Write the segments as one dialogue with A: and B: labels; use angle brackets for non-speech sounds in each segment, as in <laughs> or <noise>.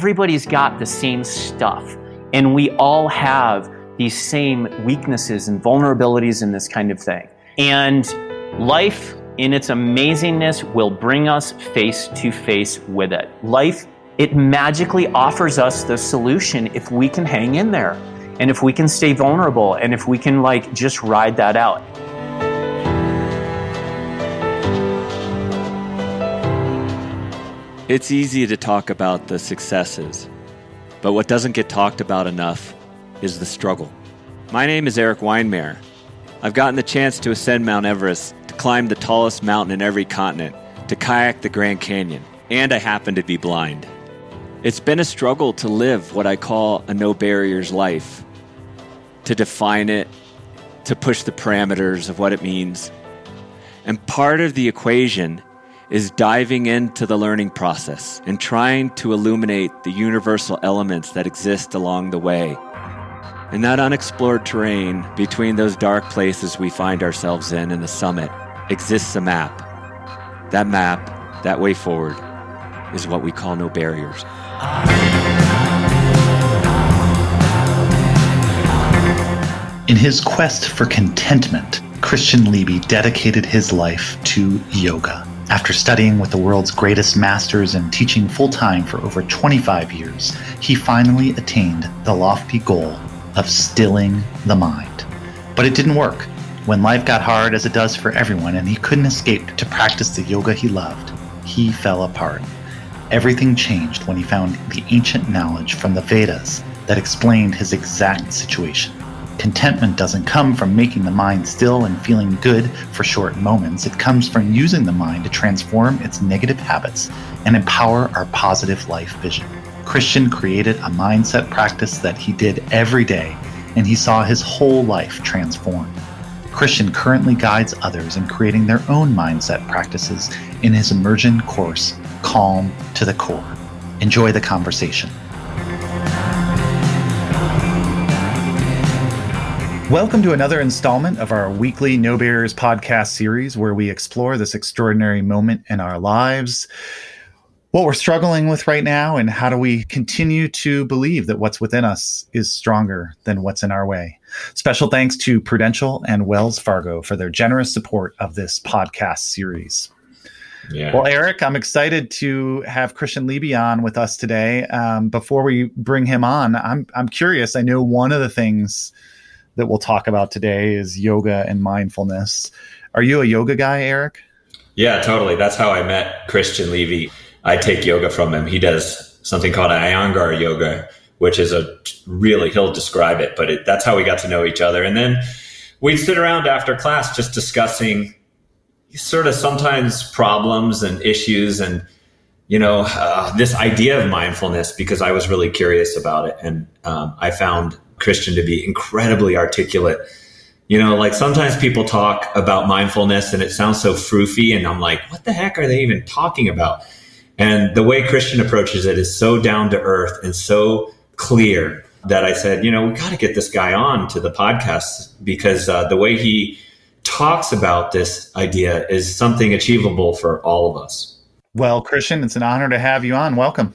A: everybody's got the same stuff. And we all have these same weaknesses and vulnerabilities in this kind of thing. And life, in its amazingness, will bring us face to face with it. Life, it magically offers us the solution if we can hang in there and if we can stay vulnerable and if we can, like, just ride that out.
B: It's easy to talk about the successes, but what doesn't get talked about enough is the struggle. My name is Eric Weihenmayer. I've gotten the chance to ascend Mount Everest, to climb the tallest mountain in every continent, to kayak the Grand Canyon, and I happen to be blind. It's been a struggle to live what I call a no barriers life, to define it, to push the parameters of what it means. And part of the equation is diving into the learning process and trying to illuminate the universal elements that exist along the way. In that unexplored terrain, between those dark places we find ourselves in and the summit, exists a map. That map, that way forward, is what we call no barriers.
C: In his quest for contentment, Christian Liebe dedicated his life to yoga. After studying with the world's greatest masters and teaching full time for over 25 years, he finally attained the lofty goal of stilling the mind. But it didn't work. When life got hard, as it does for everyone, and he couldn't escape to practice the yoga he loved, he fell apart. Everything changed when he found the ancient knowledge from the Vedas that explained his exact situation. Contentment doesn't come from making the mind still and feeling good for short moments. It comes from using the mind to transform its negative habits and empower our positive life vision. Christian created a mindset practice that he did every day, and he saw his whole life transform. Christian currently guides others in creating their own mindset practices in his immersion course, Calm to the Core. Enjoy the conversation. Welcome to another installment of our weekly No Barriers podcast series where we explore this extraordinary moment in our lives, what we're struggling with right now, and how do we continue to believe that what's within us is stronger than what's in our way. Special thanks to Prudential and Wells Fargo for their generous support of this podcast series. Yeah. Well, Eric, I'm excited to have Christian Liebe on with us today. Um, before we bring him on, I'm I'm curious. I know one of the things that we'll talk about today is yoga and mindfulness. Are you a yoga guy, Eric?
D: Yeah, totally. That's how I met Christian Liebe. I take yoga from him. He does something called Iyengar yoga, which is a really, he'll describe it, but it, that's how we got to know each other. And then we'd sit around after class just discussing sort of sometimes problems and issues and, you know, uh, this idea of mindfulness because I was really curious about it. And um, I found Christian to be incredibly articulate. You know, like sometimes people talk about mindfulness and it sounds so froofy, and I'm like, what the heck are they even talking about? And the way Christian approaches it is so down to earth and so clear that I said, you know, we got to get this guy on to the podcast because uh, the way he talks about this idea is something achievable for all of us.
C: Well, Christian, it's an honor to have you on. Welcome.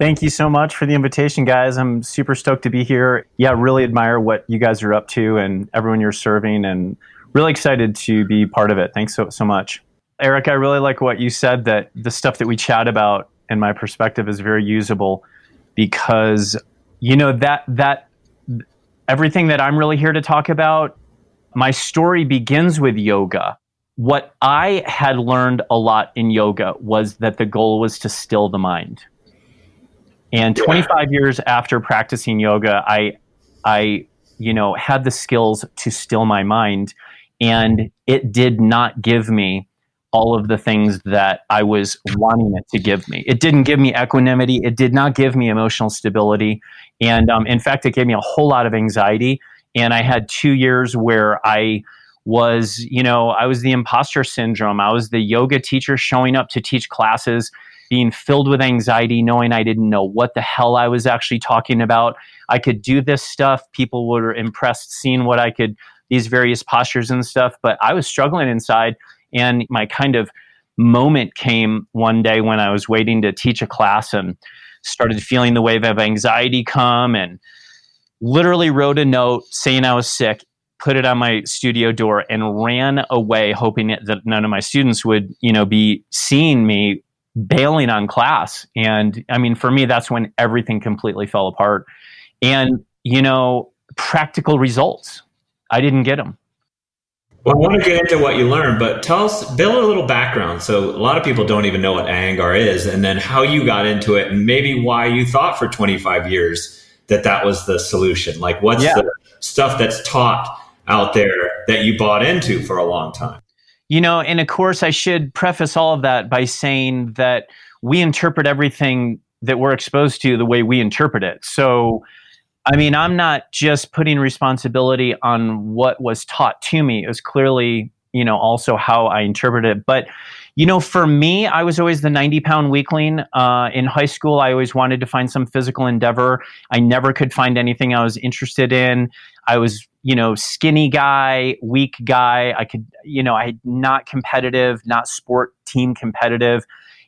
A: Thank you so much for the invitation, guys. I'm super stoked to be here. Yeah, really admire what you guys are up to and everyone you're serving, and really excited to be part of it. Thanks so, so much. Eric, I really like what you said that the stuff that we chat about, in my perspective, is very usable because, you know, that, that, everything that I'm really here to talk about, my story begins with yoga. What I had learned a lot in yoga was that the goal was to still the mind and 25 years after practicing yoga, I, I, you know, had the skills to still my mind, and it did not give me all of the things that I was wanting it to give me. It didn't give me equanimity. It did not give me emotional stability, and um, in fact, it gave me a whole lot of anxiety. And I had two years where I was, you know, I was the imposter syndrome. I was the yoga teacher showing up to teach classes being filled with anxiety, knowing I didn't know what the hell I was actually talking about. I could do this stuff. People were impressed seeing what I could, these various postures and stuff, but I was struggling inside. And my kind of moment came one day when I was waiting to teach a class and started feeling the wave of anxiety come and literally wrote a note saying I was sick, put it on my studio door and ran away hoping that none of my students would, you know, be seeing me bailing on class. And I mean, for me, that's when everything completely fell apart. And, you know, practical results, I didn't get them.
D: Well, I want to get into what you learned, but tell us, build a little background. So, a lot of people don't even know what Iyengar is, and then how you got into it, and maybe why you thought for 25 years that that was the solution. Like, what's yeah. the stuff that's taught out there that you bought into for a long time?
A: You know, and of course, I should preface all of that by saying that we interpret everything that we're exposed to the way we interpret it. So, I mean, I'm not just putting responsibility on what was taught to me. It was clearly, you know, also how I interpret it. But, you know, for me, I was always the 90 pound weakling. Uh, in high school, I always wanted to find some physical endeavor. I never could find anything I was interested in. I was, you know, skinny guy, weak guy. I could, you know, I not competitive, not sport team competitive.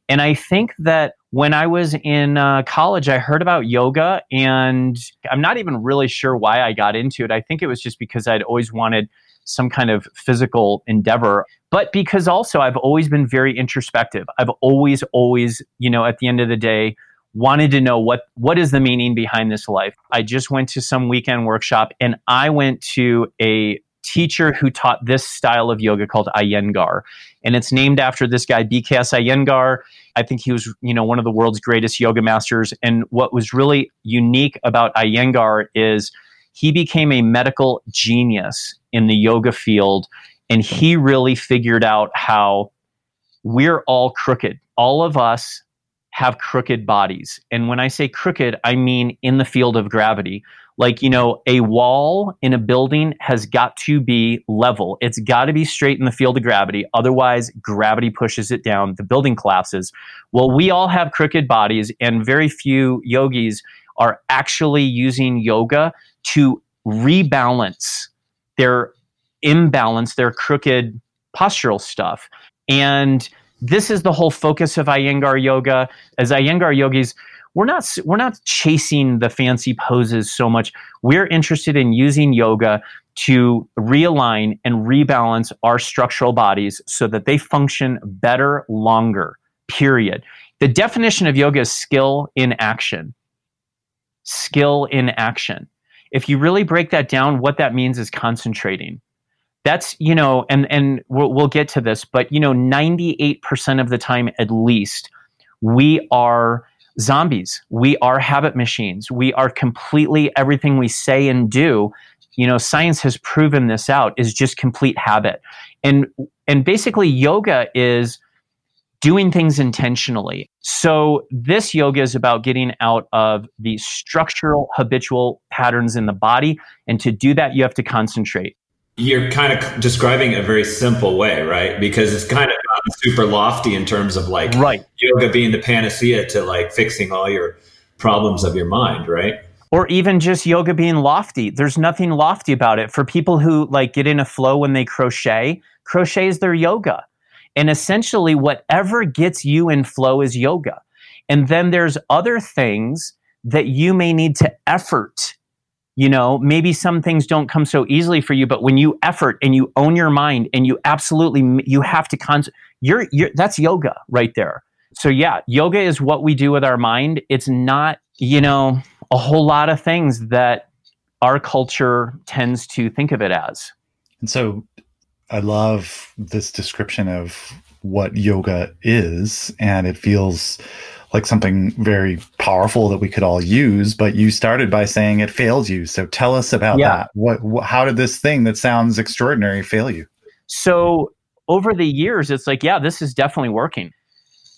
A: And I think that when I was in uh, college, I heard about yoga, and I'm not even really sure why I got into it. I think it was just because I'd always wanted some kind of physical endeavor, but because also I've always been very introspective. I've always, always, you know, at the end of the day, wanted to know what what is the meaning behind this life. I just went to some weekend workshop, and I went to a teacher who taught this style of yoga called Iyengar. And it's named after this guy, BKS Iyengar. I think he was, you know, one of the world's greatest yoga masters. And what was really unique about Iyengar is he became a medical genius in the yoga field. And he really figured out how we're all crooked. All of us have crooked bodies. And when I say crooked, I mean in the field of gravity like you know a wall in a building has got to be level it's got to be straight in the field of gravity otherwise gravity pushes it down the building collapses well we all have crooked bodies and very few yogis are actually using yoga to rebalance their imbalance their crooked postural stuff and this is the whole focus of Iyengar yoga as Iyengar yogis we're not we're not chasing the fancy poses so much. We're interested in using yoga to realign and rebalance our structural bodies so that they function better longer. Period. The definition of yoga is skill in action. Skill in action. If you really break that down, what that means is concentrating. That's, you know, and, and we'll, we'll get to this, but, you know, 98% of the time at least, we are zombies. We are habit machines. We are completely everything we say and do. You know, science has proven this out is just complete habit. And and basically yoga is doing things intentionally. So this yoga is about getting out of the structural habitual patterns in the body and to do that you have to concentrate
D: you're kind of describing a very simple way, right? Because it's kind of super lofty in terms of like
A: right.
D: yoga being the panacea to like fixing all your problems of your mind, right?
A: Or even just yoga being lofty. There's nothing lofty about it. For people who like get in a flow when they crochet, crochet is their yoga. And essentially, whatever gets you in flow is yoga. And then there's other things that you may need to effort. You know maybe some things don't come so easily for you but when you effort and you own your mind and you absolutely you have to con you're, you're that's yoga right there. So yeah yoga is what we do with our mind. It's not you know a whole lot of things that our culture tends to think of it as.
C: And so i love this description of what yoga is and it feels like something very powerful that we could all use but you started by saying it failed you. So tell us about yeah. that. What wh- how did this thing that sounds extraordinary fail you?
A: So over the years it's like yeah this is definitely working.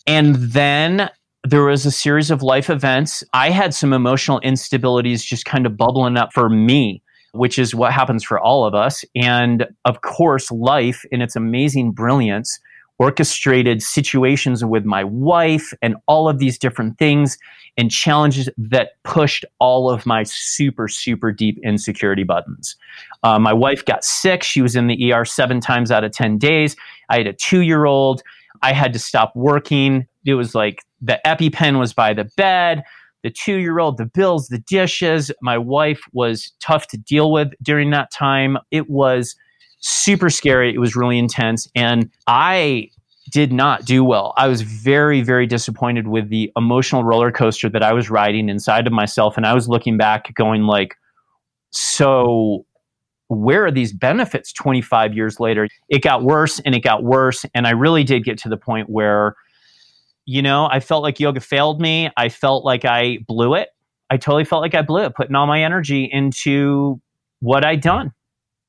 A: And then there was a series of life events. I had some emotional instabilities just kind of bubbling up for me which is what happens for all of us and of course life in its amazing brilliance orchestrated situations with my wife and all of these different things and challenges that pushed all of my super, super deep insecurity buttons. Uh, my wife got sick. She was in the ER seven times out of 10 days. I had a two year old. I had to stop working. It was like the EpiPen was by the bed. The two year old, the bills, the dishes. My wife was tough to deal with during that time. It was super scary. It was really intense. And I did not do well. I was very, very disappointed with the emotional roller coaster that I was riding inside of myself. And I was looking back, going like, so where are these benefits 25 years later? It got worse and it got worse. And I really did get to the point where, you know, I felt like yoga failed me. I felt like I blew it. I totally felt like I blew it, putting all my energy into what I'd done.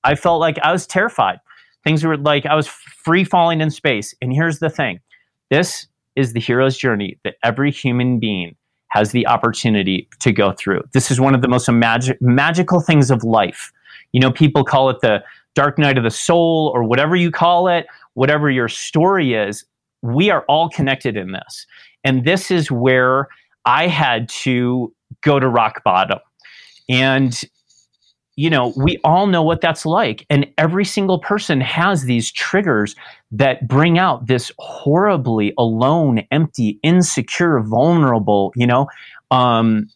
A: I felt like I was terrified. Things were like I was free falling in space. And here's the thing this is the hero's journey that every human being has the opportunity to go through. This is one of the most magic, magical things of life. You know, people call it the dark night of the soul or whatever you call it, whatever your story is. We are all connected in this. And this is where I had to go to rock bottom. And you know, we all know what that's like. And every single person has these triggers that bring out this horribly alone, empty, insecure, vulnerable, you know, um,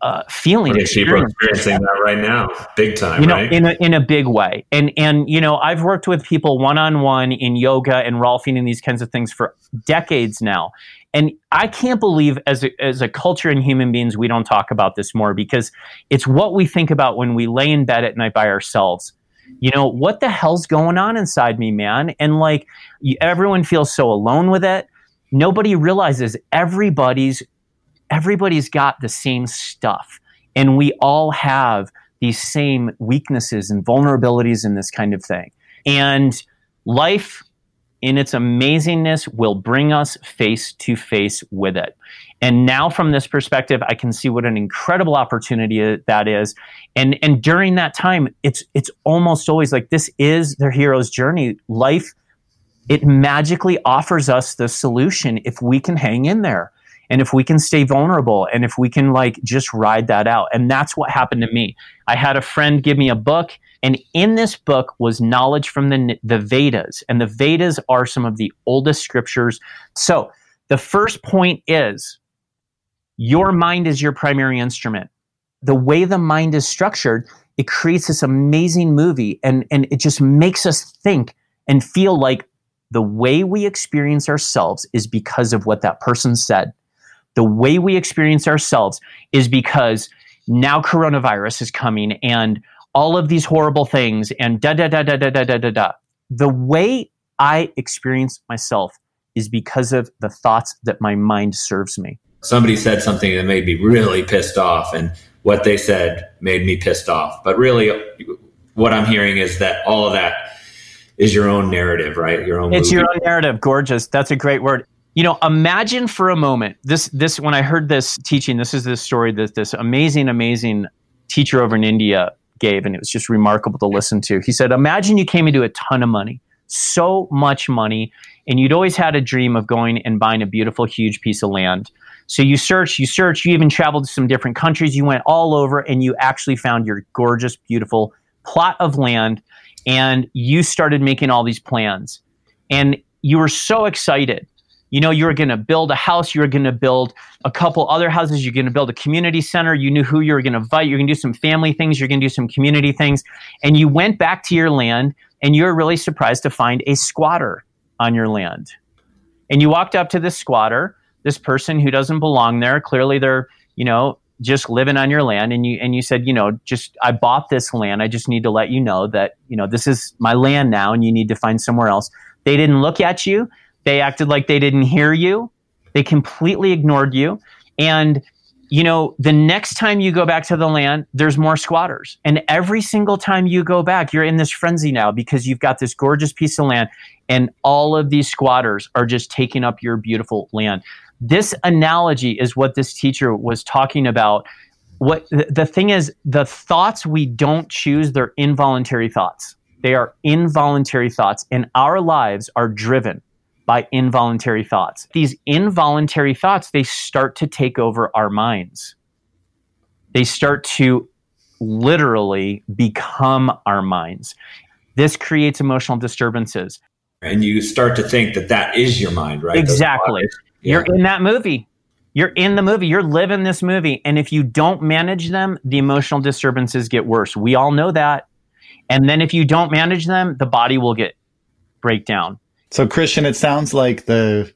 A: uh, feeling.
D: Are experiencing that right now, big time.
A: You know,
D: right?
A: in a in a big way. And and you know, I've worked with people one on one in yoga and Rolfing and these kinds of things for decades now. And I can't believe as a, as a culture and human beings, we don't talk about this more because it's what we think about when we lay in bed at night by ourselves. You know, what the hell's going on inside me, man? And like, everyone feels so alone with it. Nobody realizes everybody's everybody's got the same stuff, and we all have these same weaknesses and vulnerabilities and this kind of thing. And life in its amazingness will bring us face to face with it. And now from this perspective, I can see what an incredible opportunity that is. And and during that time, it's it's almost always like this is their hero's journey. Life it magically offers us the solution if we can hang in there and if we can stay vulnerable and if we can like just ride that out. And that's what happened to me. I had a friend give me a book and in this book was knowledge from the, the Vedas. And the Vedas are some of the oldest scriptures. So the first point is your mind is your primary instrument. The way the mind is structured, it creates this amazing movie and, and it just makes us think and feel like the way we experience ourselves is because of what that person said. The way we experience ourselves is because now coronavirus is coming and all of these horrible things and da da da da da da da da da. The way I experience myself is because of the thoughts that my mind serves me.
D: Somebody said something that made me really pissed off, and what they said made me pissed off. But really, what I'm hearing is that all of that is your own narrative, right? Your own.
A: It's
D: movie.
A: your own narrative. Gorgeous. That's a great word. You know, imagine for a moment this. This when I heard this teaching, this is this story that this amazing, amazing teacher over in India gave, and it was just remarkable to listen to. He said, Imagine you came into a ton of money, so much money, and you'd always had a dream of going and buying a beautiful, huge piece of land. So you search, you search, you even traveled to some different countries, you went all over, and you actually found your gorgeous, beautiful plot of land, and you started making all these plans. And you were so excited you know you were going to build a house you were going to build a couple other houses you're going to build a community center you knew who you were going to invite you're going to do some family things you're going to do some community things and you went back to your land and you were really surprised to find a squatter on your land. And you walked up to this squatter this person who doesn't belong there clearly they're you know just living on your land and you and you said you know just i bought this land i just need to let you know that you know this is my land now and you need to find somewhere else. They didn't look at you they acted like they didn't hear you. They completely ignored you. And, you know, the next time you go back to the land, there's more squatters. And every single time you go back, you're in this frenzy now because you've got this gorgeous piece of land and all of these squatters are just taking up your beautiful land. This analogy is what this teacher was talking about. What the thing is, the thoughts we don't choose, they're involuntary thoughts. They are involuntary thoughts, and our lives are driven by involuntary thoughts. These involuntary thoughts, they start to take over our minds. They start to literally become our minds. This creates emotional disturbances.
D: And you start to think that that is your mind, right?
A: Exactly. Yeah. You're in that movie. You're in the movie, you're living this movie. And if you don't manage them, the emotional disturbances get worse. We all know that. And then if you don't manage them, the body will get break down.
C: So Christian, it sounds like the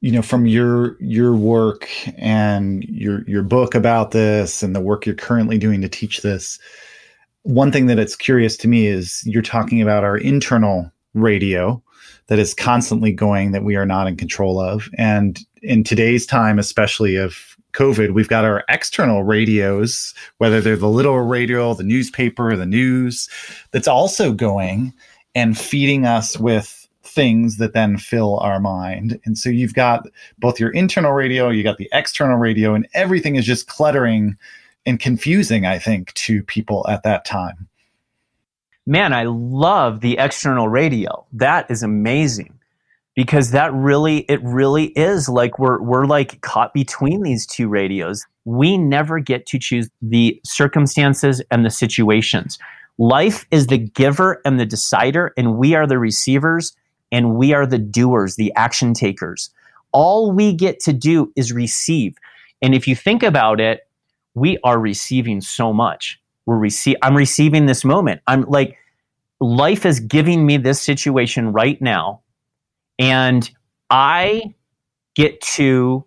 C: you know from your your work and your your book about this and the work you're currently doing to teach this one thing that it's curious to me is you're talking about our internal radio that is constantly going that we are not in control of. And in today's time especially of covid we've got our external radios whether they're the little radio the newspaper the news that's also going and feeding us with things that then fill our mind. And so you've got both your internal radio, you got the external radio, and everything is just cluttering and confusing, I think, to people at that time.
A: Man, I love the external radio. That is amazing because that really it really is like we're we're like caught between these two radios. We never get to choose the circumstances and the situations. Life is the giver and the decider and we are the receivers and we are the doers, the action takers. All we get to do is receive. And if you think about it, we are receiving so much. We're receive I'm receiving this moment. I'm like life is giving me this situation right now and I get to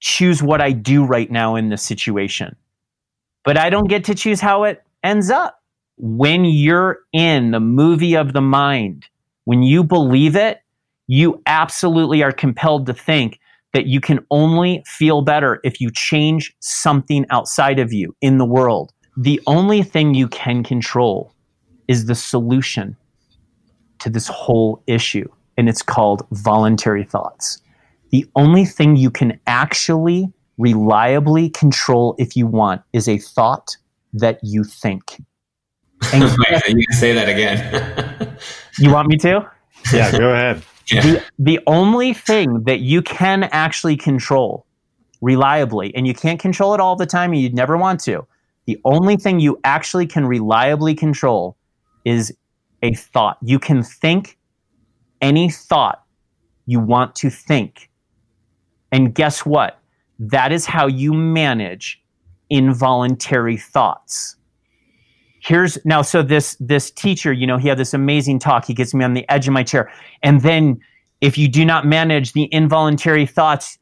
A: choose what I do right now in this situation. But I don't get to choose how it ends up. When you're in the movie of the mind, when you believe it, you absolutely are compelled to think that you can only feel better if you change something outside of you in the world. The only thing you can control is the solution to this whole issue, and it's called voluntary thoughts. The only thing you can actually reliably control if you want is a thought that you think.
D: And Wait, you can say that again. <laughs>
A: you want me to?
C: Yeah, go ahead.
A: Yeah. The, the only thing that you can actually control reliably, and you can't control it all the time, and you'd never want to, the only thing you actually can reliably control is a thought. You can think any thought you want to think. And guess what? That is how you manage involuntary thoughts here's now so this this teacher you know he had this amazing talk. He gets me on the edge of my chair. And then if you do not manage the involuntary thoughts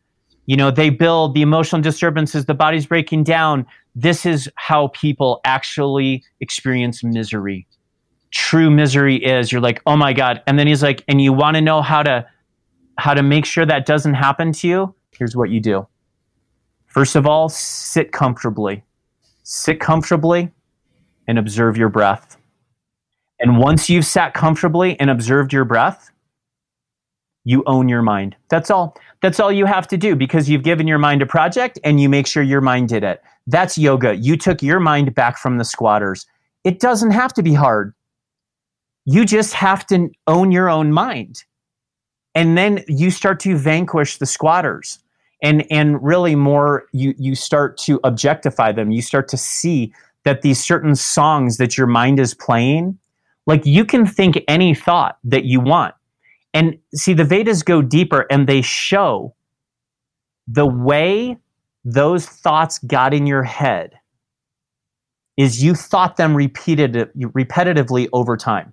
A: you know they build the emotional disturbances the body's breaking down. This is how people actually experience misery. True misery is you're like oh my god. And then he's like and you want to know how to how to make sure that doesn't happen to you? Here's what you do. First of all sit comfortably. Sit comfortably and observe your breath. And once you've sat comfortably and observed your breath, you own your mind. That's all. That's all you have to do because you've given your mind a project and you make sure your mind did it. That's yoga. You took your mind back from the squatters. It doesn't have to be hard. You just have to own your own mind. And then you start to vanquish the squatters. And and really more you you start to objectify them. You start to see that these certain songs that your mind is playing, like you can think any thought that you want. And see, the Vedas go deeper and they show the way those thoughts got in your head is you thought them repeated repetitively over time.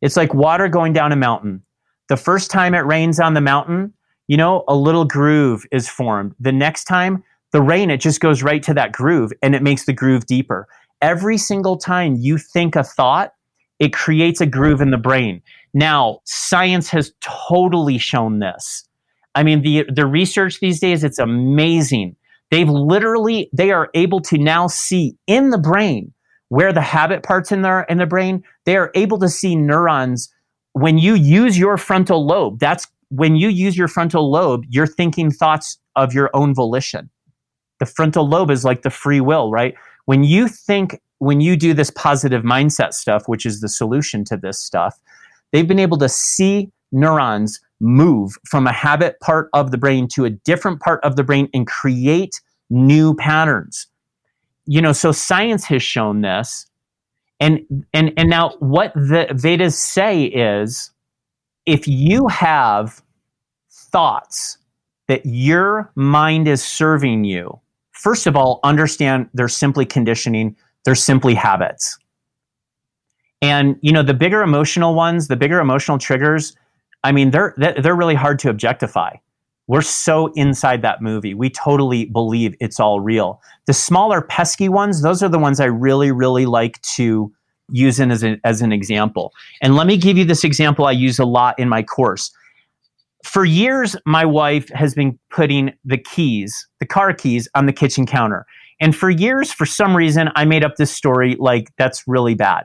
A: It's like water going down a mountain. The first time it rains on the mountain, you know, a little groove is formed. The next time, the rain, it just goes right to that groove and it makes the groove deeper every single time you think a thought, it creates a groove in the brain. Now, science has totally shown this. I mean, the the research these days, it's amazing. They've literally they are able to now see in the brain where the habit parts in there in the brain, they are able to see neurons when you use your frontal lobe. That's when you use your frontal lobe, you're thinking thoughts of your own volition. The frontal lobe is like the free will, right? When you think when you do this positive mindset stuff which is the solution to this stuff they've been able to see neurons move from a habit part of the brain to a different part of the brain and create new patterns. You know so science has shown this. And and and now what the vedas say is if you have thoughts that your mind is serving you, first of all, understand they're simply conditioning, they're simply habits. And you know, the bigger emotional ones, the bigger emotional triggers, I mean, they're they're really hard to objectify. We're so inside that movie. We totally believe it's all real. The smaller pesky ones, those are the ones I really really like to use in as, a, as an example. And let me give you this example I use a lot in my course. For years, my wife has been putting the keys, the car keys, on the kitchen counter. And for years, for some reason, I made up this story like that's really bad.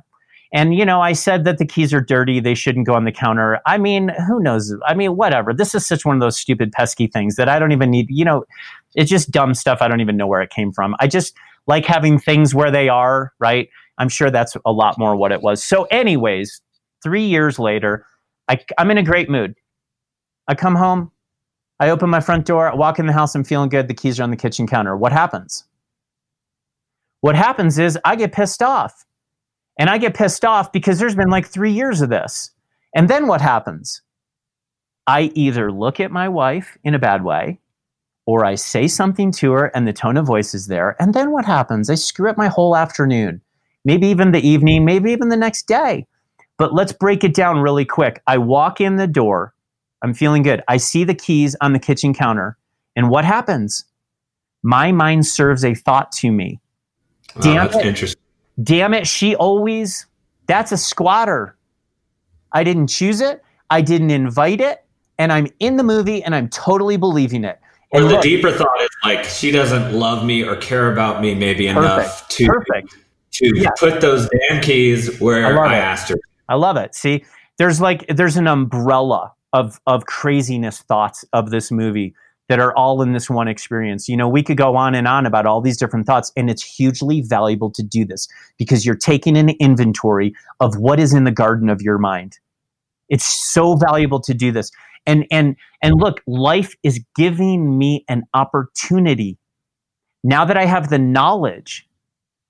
A: And, you know, I said that the keys are dirty. They shouldn't go on the counter. I mean, who knows? I mean, whatever. This is such one of those stupid, pesky things that I don't even need, you know, it's just dumb stuff. I don't even know where it came from. I just like having things where they are, right? I'm sure that's a lot more what it was. So, anyways, three years later, I, I'm in a great mood. I come home, I open my front door, I walk in the house, I'm feeling good. The keys are on the kitchen counter. What happens? What happens is I get pissed off. And I get pissed off because there's been like three years of this. And then what happens? I either look at my wife in a bad way or I say something to her and the tone of voice is there. And then what happens? I screw up my whole afternoon maybe even the evening, maybe even the next day. But let's break it down really quick. I walk in the door, I'm feeling good. I see the keys on the kitchen counter, and what happens? My mind serves a thought to me.
D: Damn it. Interesting.
A: Damn it, she always, that's a squatter. I didn't choose it, I didn't invite it, and I'm in the movie and I'm totally believing it.
D: Or the look, deeper thought is like she doesn't love me or care about me maybe perfect, enough to
A: perfect
D: to yeah. put those damn keys where I, I asked her.
A: I love it. See, there's like there's an umbrella of of craziness thoughts of this movie that are all in this one experience. You know, we could go on and on about all these different thoughts, and it's hugely valuable to do this because you're taking an inventory of what is in the garden of your mind. It's so valuable to do this. And and and look, life is giving me an opportunity. Now that I have the knowledge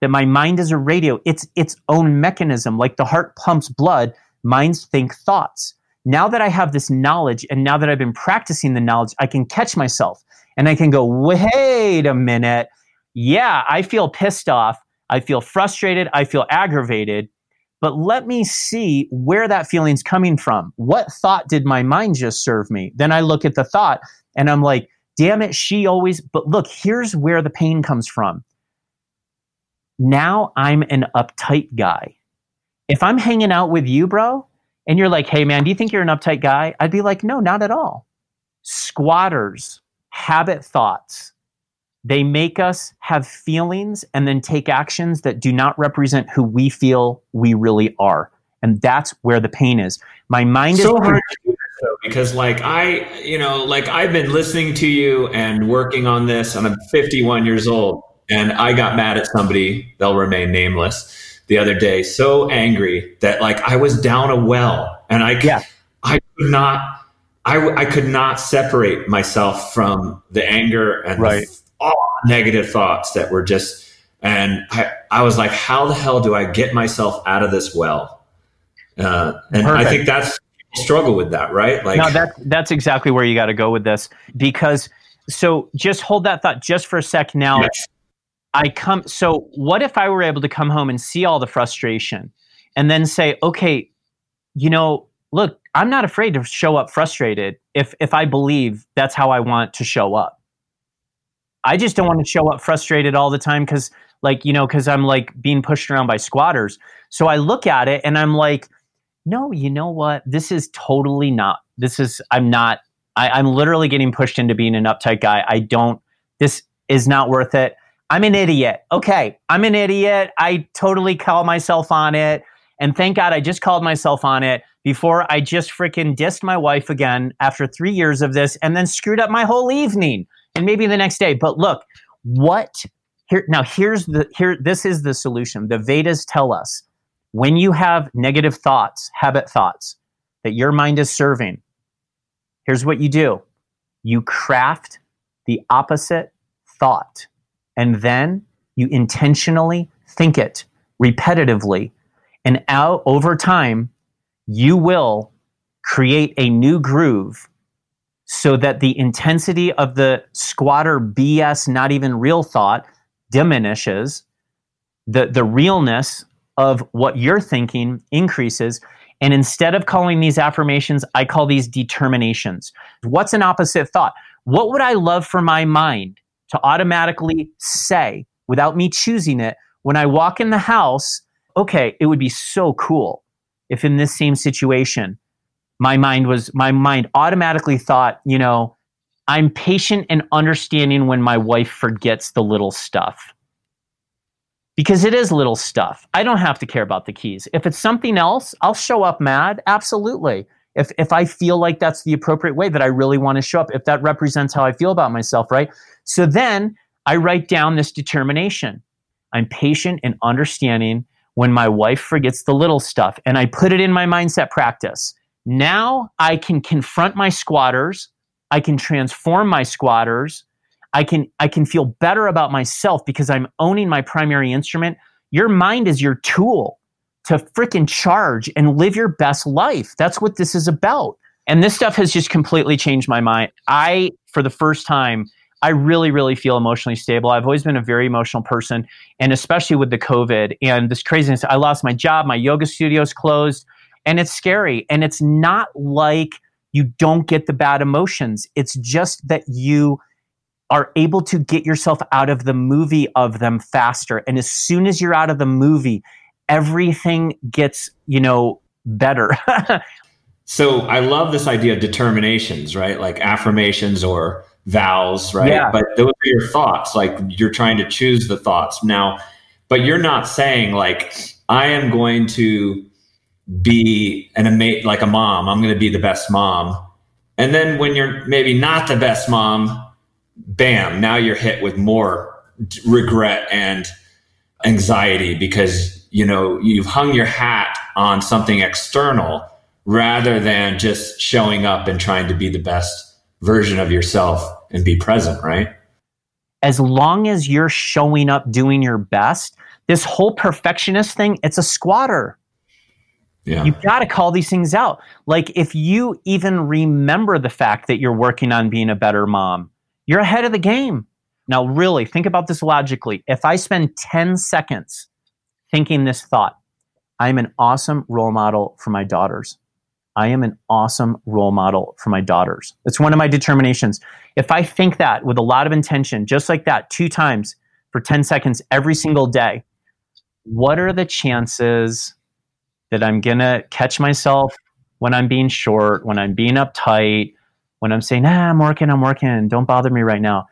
A: that my mind is a radio. It's its own mechanism. Like the heart pumps blood, minds think thoughts. Now that I have this knowledge and now that I've been practicing the knowledge, I can catch myself and I can go, wait a minute. Yeah, I feel pissed off. I feel frustrated. I feel aggravated. But let me see where that feeling's coming from. What thought did my mind just serve me? Then I look at the thought and I'm like, damn it, she always, but look, here's where the pain comes from now I'm an uptight guy. If I'm hanging out with you, bro, and you're like, hey, man, do you think you're an uptight guy? I'd be like, no, not at all. Squatters, habit thoughts, they make us have feelings and then take actions that do not represent who we feel we really are. And that's where the pain is. My mind is
D: so
A: is
D: hard because like I, you know, like I've been listening to you and working on this and I'm 51 years old and I got mad at somebody, they'll remain nameless, the other day, so angry that like I was down a well and I, yeah. I could not, I, I could not separate myself from the anger and right. the, all negative thoughts that were just, and I, I was like, how the hell do I get myself out of this well? Uh, and Perfect. I think that's struggle with that, right?
A: Like, no, that, that's exactly where you got to go with this because so just hold that thought just for a sec now. Yes. I come so what if I were able to come home and see all the frustration and then say, okay, you know, look, I'm not afraid to show up frustrated if if I believe that's how I want to show up. I just don't want to show up frustrated all the time cuz like, you know, cuz I'm like being pushed around by squatters. So I look at it and I'm like, no, you know what? This is totally not. This is I'm not I, I'm literally getting pushed into being an uptight guy. I don't this is not worth it. I'm an idiot. Okay, I'm an idiot. I totally call myself on it. And thank God I just called myself on it before I just freaking dissed my wife again after three years of this and then screwed up my whole evening and maybe the next day. But look, what here now here's the here this is the solution. The Vedas tell us when you have negative thoughts, habit thoughts that your mind is serving, here's what you do. You craft the opposite thought and then you intentionally think it repetitively and out over time you will create a new groove so that the intensity of the squatter BS, not even real thought, diminishes. The, the realness of what you're thinking increases. And instead of calling these affirmations, I call these determinations. What's an opposite thought? What would I love for my mind to automatically say without me choosing it when I walk in the house? Okay, it would be so cool if in this same situation my mind was my mind automatically thought, you know, I'm patient and understanding when my wife forgets the little stuff. Because it is little stuff. I don't have to care about the keys. If it's something else, I'll show up mad. Absolutely. If if I feel like that's the appropriate way that I really want to show up, if that represents how I feel about myself, right? So then I write down this determination. I'm patient and understanding when my wife forgets the little stuff and I put it in my mindset practice. Now I can confront my squatters. I can transform my squatters. I can I can feel better about myself because I'm owning my primary instrument. Your mind is your tool to freaking charge and live your best life. That's what this is about. And this stuff has just completely changed my mind. I for the first time I really, really feel emotionally stable. I've always been a very emotional person, and especially with the COVID and this craziness. I lost my job, my yoga studio's closed and it's scary. And it's not like you don't get the bad emotions, it's just that you are able to get yourself out of the movie of them faster. And as soon as you're out of the movie, everything gets, you know, better. <laughs>
D: so I love this idea of determinations, right? Like affirmations or vows, right?
A: Yeah.
D: But those are your thoughts. Like you're trying to choose the thoughts. Now, but you're not saying like, I am going to be an ama- like a mom. I'm going to be the best mom. And then when you're maybe not the best mom, bam, now you're hit with more regret and anxiety because you know you've hung your hat on something external rather than just showing up and trying to be the best version of yourself and be present, right?
A: As long as you're showing up doing your best, this whole perfectionist thing, it's a squatter.
D: Yeah.
A: You've got to call these things out. Like if you even remember the fact that you're working on being a better mom, you're ahead of the game. Now, really, think about this logically. If I spend 10 seconds thinking this thought, I'm an awesome role model for my daughters. I am an awesome role model for my daughters. It's one of my determinations. If I think that with a lot of intention, just like that, two times for 10 seconds every single day, what are the chances that I'm going to catch myself when I'm being short, when I'm being uptight, when I'm saying, ah, I'm working, I'm working, don't bother me right now.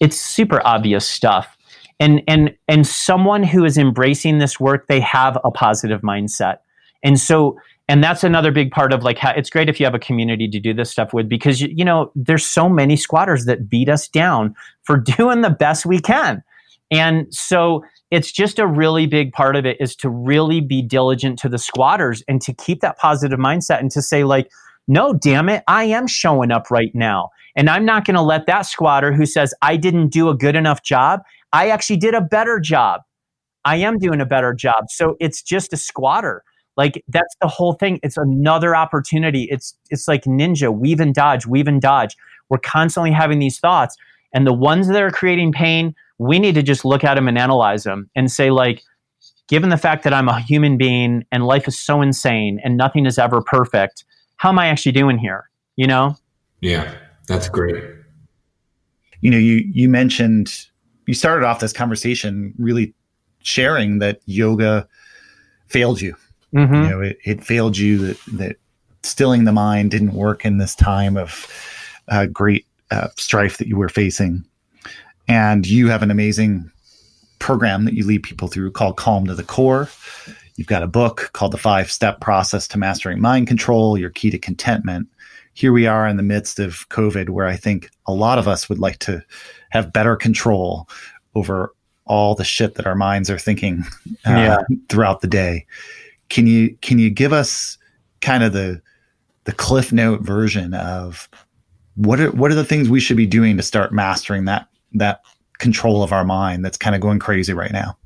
A: It's super obvious stuff. And, and, and someone who is embracing this work, they have a positive mindset. And so, and that's another big part of like, how, it's great if you have a community to do this stuff with because, you, you know, there's so many squatters that beat us down for <laughs> doing the best we can. And so it's just a really big part of it is to really be diligent to the squatters and to keep that positive mindset and to say like no damn it i am showing up right now and i'm not going to let that squatter who says i didn't do a good enough job i actually did a better job. I am doing a better job. So it's just a squatter. Like that's the whole thing. It's another opportunity. It's it's like ninja. Weave and dodge weave and dodge. We're constantly having these thoughts. And the ones that are creating pain we need to just look at them and analyze them and say like given the fact that i'm a human being and life is so insane and nothing is ever perfect how am i actually doing here? You know?
D: Yeah that's great.
C: You know you you mentioned you started off this conversation really sharing that yoga failed you
A: mm-hmm.
C: you know it, it failed you that, that stilling the mind didn't work in this time of uh, great uh, strife that you were facing and you have an amazing program that you lead people through called Calm to the Core. You've got a book called The Five Step Process to Mastering Mind Control, Your Key to Contentment. Here we are in the midst of COVID, where I think a lot of us would like to have better control over all the shit that our minds are thinking uh,
A: Yeah.
C: throughout the day. Can you can you give us kind of the the cliff note version of what are what are the things we should be doing to start mastering that that control of our mind that's kind of going crazy right now?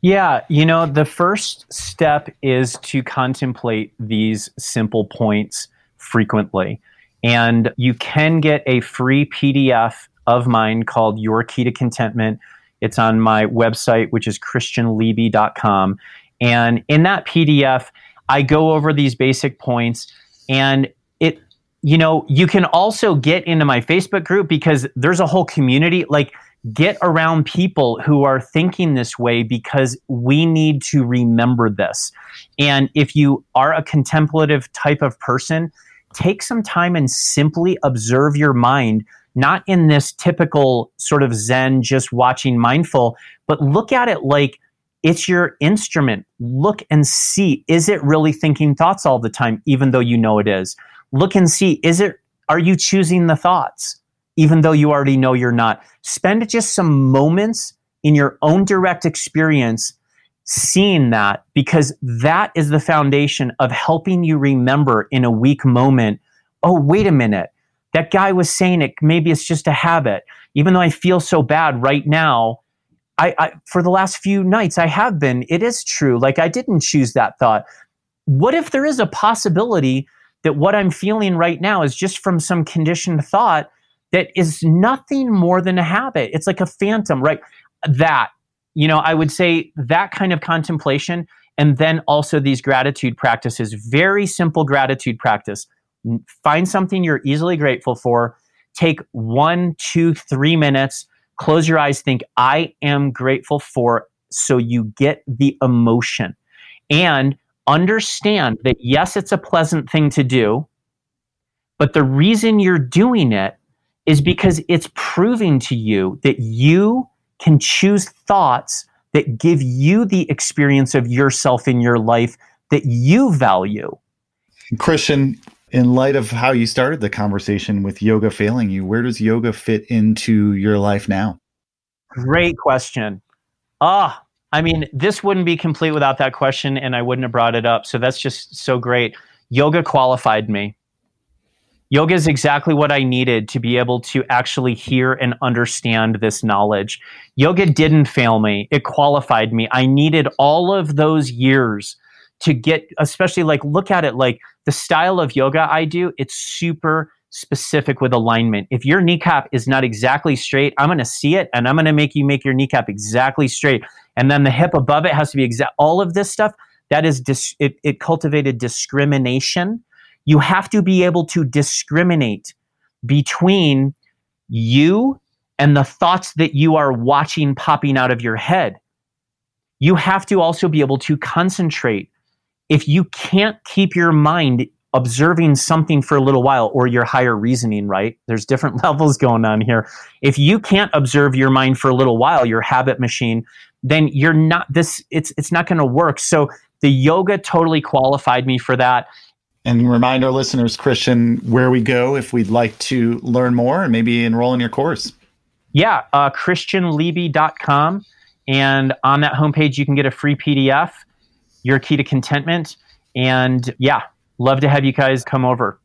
A: Yeah, you know, the first step is to contemplate these simple points frequently. And you can get a free PDF of mine called Your Key to Contentment. It's on my website, which is christianliebe.com. And in that PDF, I go over these basic points and it you know, you can also get into my Facebook group because there's a whole community like get around people who are thinking this way because we need to remember this. And if you are a contemplative type of person, take some time and simply observe your mind not in this typical sort of Zen, just watching mindful, but look at it like it's your instrument. Look and see, is it really thinking thoughts all the time, even though you know it is? Look and see, is it, are you choosing the thoughts, even though you already know you're not? Spend just some moments in your own direct experience seeing that because that is the foundation of helping you remember in a weak moment oh, wait a minute. That guy was saying it. Maybe it's just a habit. Even though i feel so bad right now I, I, for the last few nights i have been it is true. Like i didn't choose that thought. What if there is a possibility that what i'm feeling right now is just from some conditioned thought that is nothing more than a habit? It's like a phantom right? That you know i would say that kind of contemplation and then also these gratitude practices very simple gratitude practice. Find something you're easily grateful for. Take one two three minutes. Close your eyes. Think i am grateful for so you get the emotion. And understand that yes it's a pleasant thing to do but the reason you're doing it is because it's proving to you that you can choose thoughts that give you the experience of yourself in your life that you value
C: Christian, in light of how you started the conversation with yoga failing you, where does yoga fit into your life now?
A: Great question. Ah, I mean, this wouldn't be complete without that question, and I wouldn't have brought it up. So that's just so great. Yoga qualified me. Yoga is exactly what I needed to be able to actually hear and understand this knowledge. Yoga didn't fail me, it qualified me. I needed all of those years to get, especially like, look at it like the style of yoga I do, it's super specific with alignment. If your kneecap is not exactly straight, I'm going to see it and I'm going to make you make your kneecap exactly straight. And then the hip above it has to be exact. All of this stuff that is dis- it, it cultivated discrimination. You have to be able to discriminate between you and the thoughts that you are watching popping out of your head. You have to also be able to concentrate if you can't keep your mind observing something for a little while or your higher reasoning, right? There's different <laughs> levels going on here. If you can't observe your mind for a little while, your habit machine, then you're not this it's it's not going to work. So the yoga totally qualified me for that.
C: And remind our listeners, Christian, where we go if we'd like to learn more and maybe enroll in your course.
A: Yeah, uh, christianliebe.com. And on that homepage, you can get a free PDF your key to contentment. And yeah, love to have you guys come over.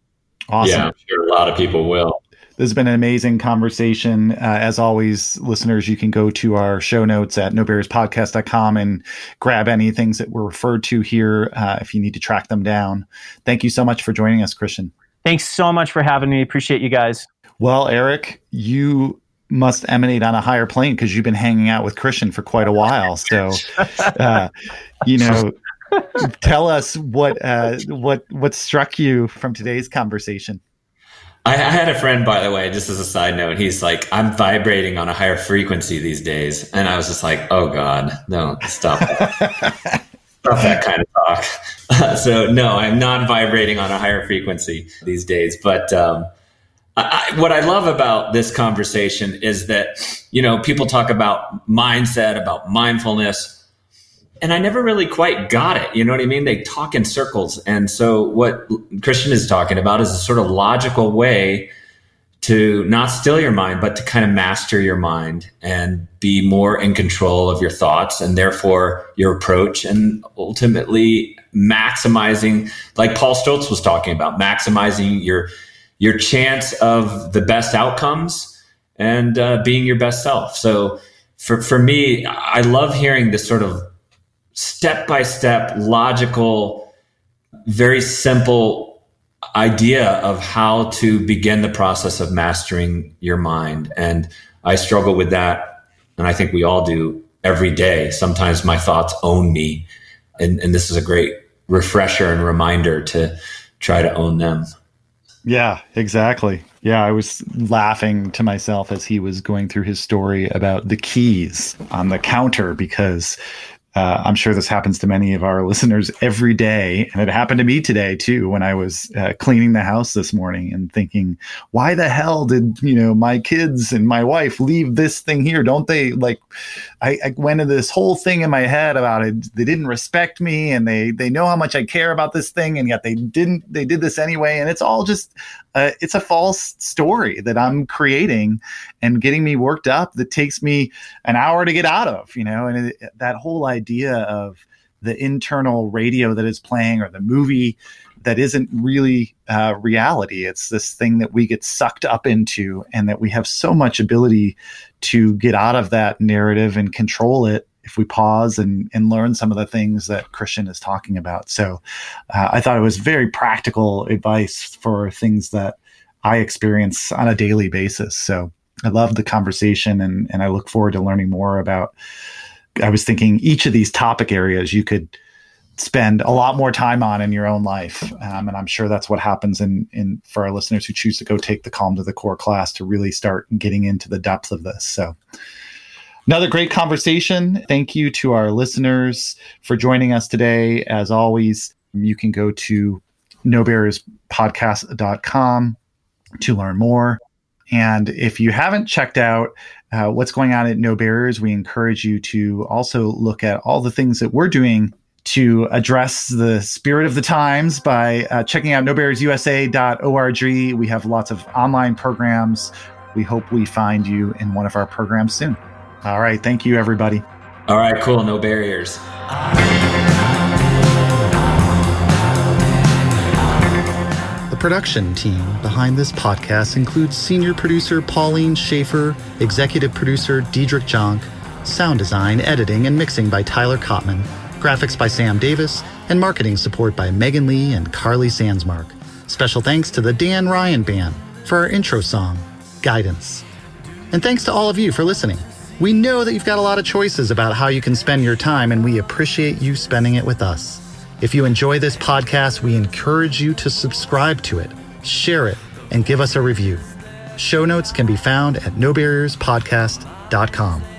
C: Awesome.
D: Yeah, I'm sure a lot of people will.
C: This has been an amazing conversation. Uh, as always, listeners, you can go to our show notes at nobarrierspodcast.com and grab any things that were referred to here uh, if you need to track them down. Thank you so much for joining us, Christian.
A: Thanks so much for having me. Appreciate you guys.
C: Well, Erik, you must emanate on a higher plane because you've been hanging out with Christian for quite a while. So, <laughs> uh, you know, tell us what uh, what what struck you from today's conversation.
D: I, I, had a friend, by the way, just as a side note. He's like, "I'm vibrating on a higher frequency these days," and I was just like, "Oh God, no, stop that, <laughs> stop that kind of talk." <laughs> so, no, I'm not vibrating on a higher frequency these days, but. Um, I, what I love about this conversation is that, you know, people talk about mindset, about mindfulness, and I never really quite got it. You know what I mean? They talk in circles. And so what Christian is talking about is a sort of logical way to not still your mind, but to kind of master your mind and be more in control of your thoughts and therefore your approach and ultimately maximizing, like Paul Stoltz was talking about, maximizing your your chance of the best outcomes and uh, being your best self. So for, for me, I love hearing this sort of step by step, logical, very simple idea of how to begin the process of mastering your mind. And I struggle with that. And I think we all do every day. Sometimes my thoughts own me. And, and this is a great refresher and reminder to try to own them.
C: Yeah, exactly. Yeah, I was laughing to myself as he was going through his story about the keys on the counter because uh, I'm sure this happens to many of our <laughs> listeners every day. And it happened to me today too, when I was uh, cleaning the house this morning and thinking, why the hell did, you know, my kids and my wife leave this thing here? Don't they like, I, I went into this whole thing in my head about it. They didn't respect me and they, they know how much I care about this thing. And yet they didn't, they did this anyway. And it's all just uh, it's a false story that I'm creating and getting me worked up that takes me an hour to get out of, you know, and it, that whole idea of the internal radio that is playing or the movie that isn't really uh, reality. It's this thing that we get sucked up into, and that we have so much ability to get out of that narrative and control it if we pause and, and learn some of the things that Christian is talking about. So uh, I thought it was very practical advice for things that I experience on a daily basis. So I love the conversation and, and I look forward to learning more about. I was thinking each of these topic areas you could spend a lot more time on in your own life. Um, and I'm sure that's what happens in, in for our listeners who choose to go take the calm to the core class to really start getting into the depth of this. So Another great conversation. Thank you to our listeners for joining us today. As always, you can go to nobarrierspodcast.com to learn more. And if you haven't checked out uh, what's going on at No Barriers, we encourage you to also look at all the things that we're doing to address the spirit of the times by uh, checking out nobarriersusa.org. We have lots of online programs. We hope we find you in one of our programs soon. All right. Thank you, everybody.
D: All right. Cool. No barriers.
C: The production team behind this podcast includes senior producer Pauline Schaefer, executive producer Didrik Johnck, sound design, editing, and mixing by Tyler Cotman, graphics by Sam Davis, and marketing support by Megan Lee and Carly Sandsmark. Special thanks to the Dan Ryan Band for our intro song, Guidance. And thanks to all of you for listening. We know that you've got a lot of choices about how you can spend your time, and we appreciate you spending it with us. If you enjoy this podcast, we encourage you to subscribe to it, share it, and give us a review. Show notes can be found at nobarrierspodcast.com.